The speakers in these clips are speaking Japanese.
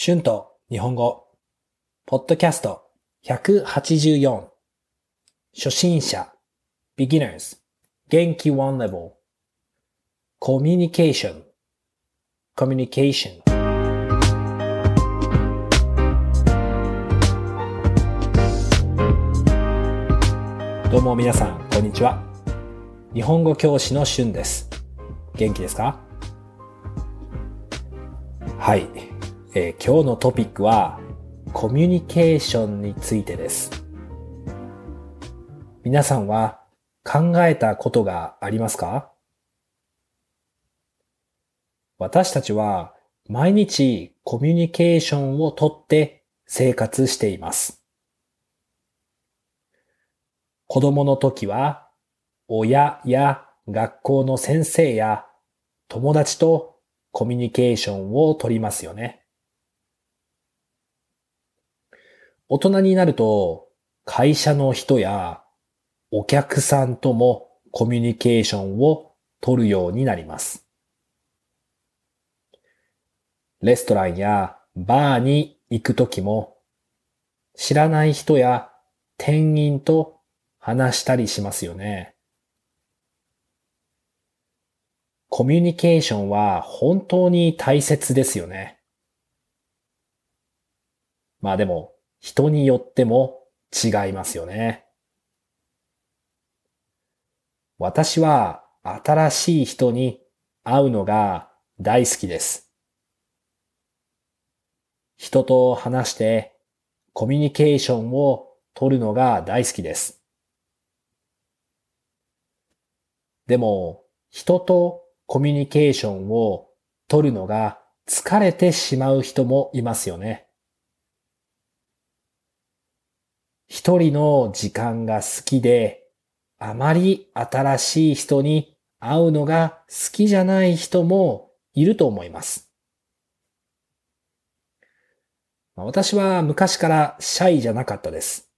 春と日本語、ポッドキャスト。184初心者。beginners 元気 one level コミュニケーション communication どうも皆さん、こんにちは。日本語教師の春です。元気ですか？はい。えー、今日のトピックはコミュニケーションについてです。皆さんは考えたことがありますか？私たちは毎日コミュニケーションをとって生活しています。子供の時は親や学校の先生や友達とコミュニケーションをとりますよね。大人になると会社の人やお客さんともコミュニケーションを取るようになります。レストランやバーに行くときも知らない人や店員と話したりしますよね。コミュニケーションは本当に大切ですよね。まあでも、人によっても違いますよね。私は新しい人に会うのが大好きです。人と話してコミュニケーションを取るのが大好きです。でも、人とコミュニケーションを取るのが疲れてしまう人もいますよね。一人の時間が好きで、あまり新しい人に会うのが好きじゃない人もいると思います。私は昔からシャイじゃなかったです。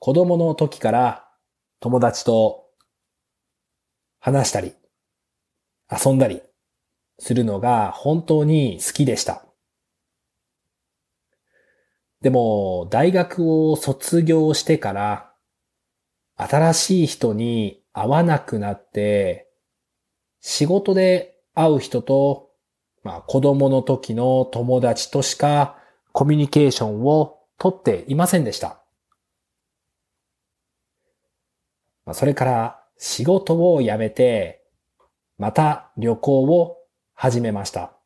子供の時から友達と話したり、遊んだりするのが本当に好きでした。でも、大学を卒業してから、新しい人に会わなくなって、仕事で会う人と、まあ子供の時の友達としかコミュニケーションをとっていませんでした。まあ、それから仕事を辞めて、また旅行を始めました。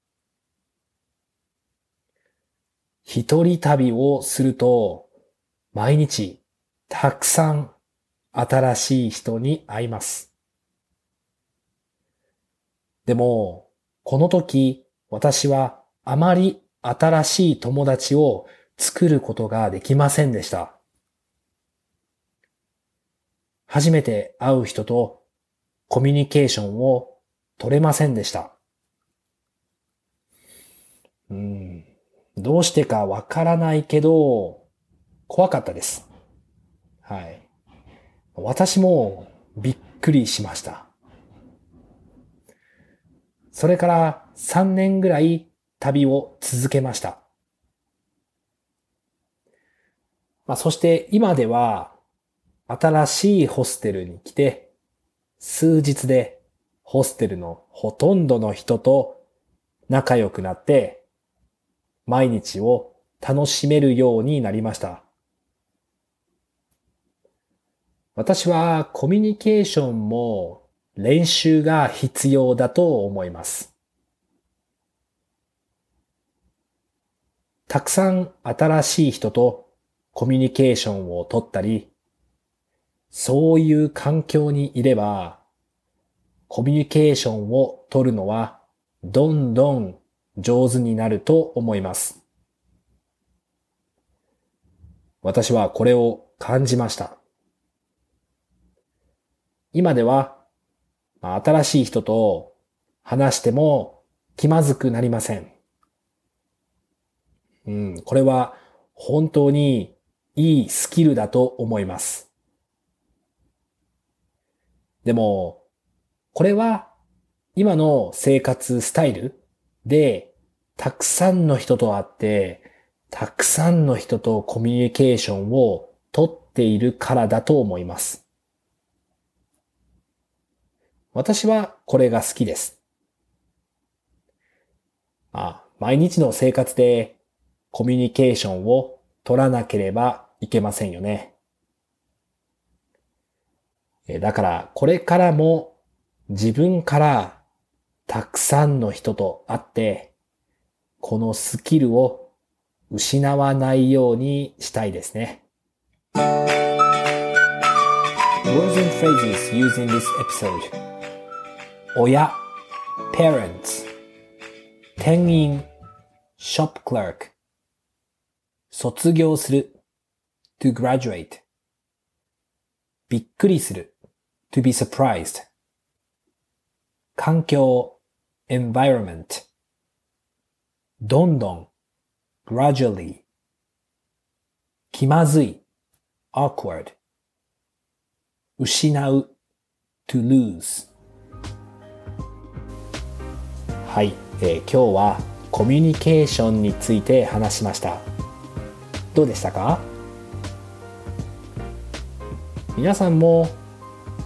一人旅をすると、毎日たくさん新しい人に会います。でも、この時、私はあまり新しい友達を作ることができませんでした。初めて会う人とコミュニケーションを取れませんでした。うんどうしてかわからないけど、怖かったです。はい。私もびっくりしました。それから3年ぐらい旅を続けました。まあ、そして今では新しいホステルに来て数日でホステルのほとんどの人と仲良くなって毎日を楽しめるようになりました。私はコミュニケーションも練習が必要だと思います。たくさん新しい人とコミュニケーションをとったり、そういう環境にいれば、コミュニケーションを取るのはどんどん上手になると思います。私はこれを感じました。今では、新しい人と話しても気まずくなりません。うん、これは本当にいいスキルだと思います。でも、これは今の生活スタイルでたくさんの人と会って、たくさんの人とコミュニケーションをとっているからだと思います。私はこれが好きです。あ、毎日の生活でコミュニケーションを取らなければいけませんよね。だからこれからも自分からたくさんの人と会って、このスキルを失わないようにしたいですね。Words and phrases used in this episode 親 parents 店員 shop clerk 卒業する to graduate びっくりする to be surprised 環境 environment. どんどん gradually. 気まずい。awkward. 失う。to lose. はい、えー、今日はコミュニケーションについて話しました。どうでしたか？皆さんも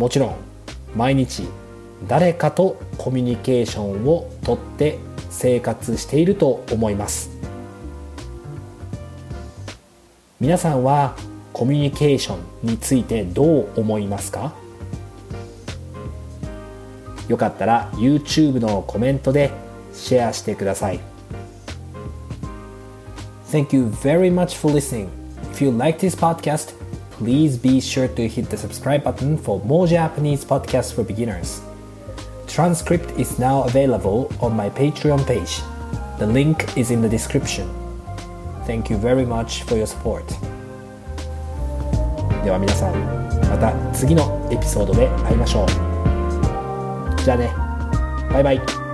もちろん毎日誰かとコミュニケーションをとって生活していると思います皆さんはコミュニケーションについてどう思いますかよかったら YouTube のコメントでシェアしてください Thank you very much for listening. If you like this podcast, please be sure to hit the subscribe button for more Japanese podcasts for beginners. Transcript is now available on my Patreon page. The link is in the description. Thank you very much for your support. では皆さん、また次のエピソードで会いましょう。じゃあね、バイバイ。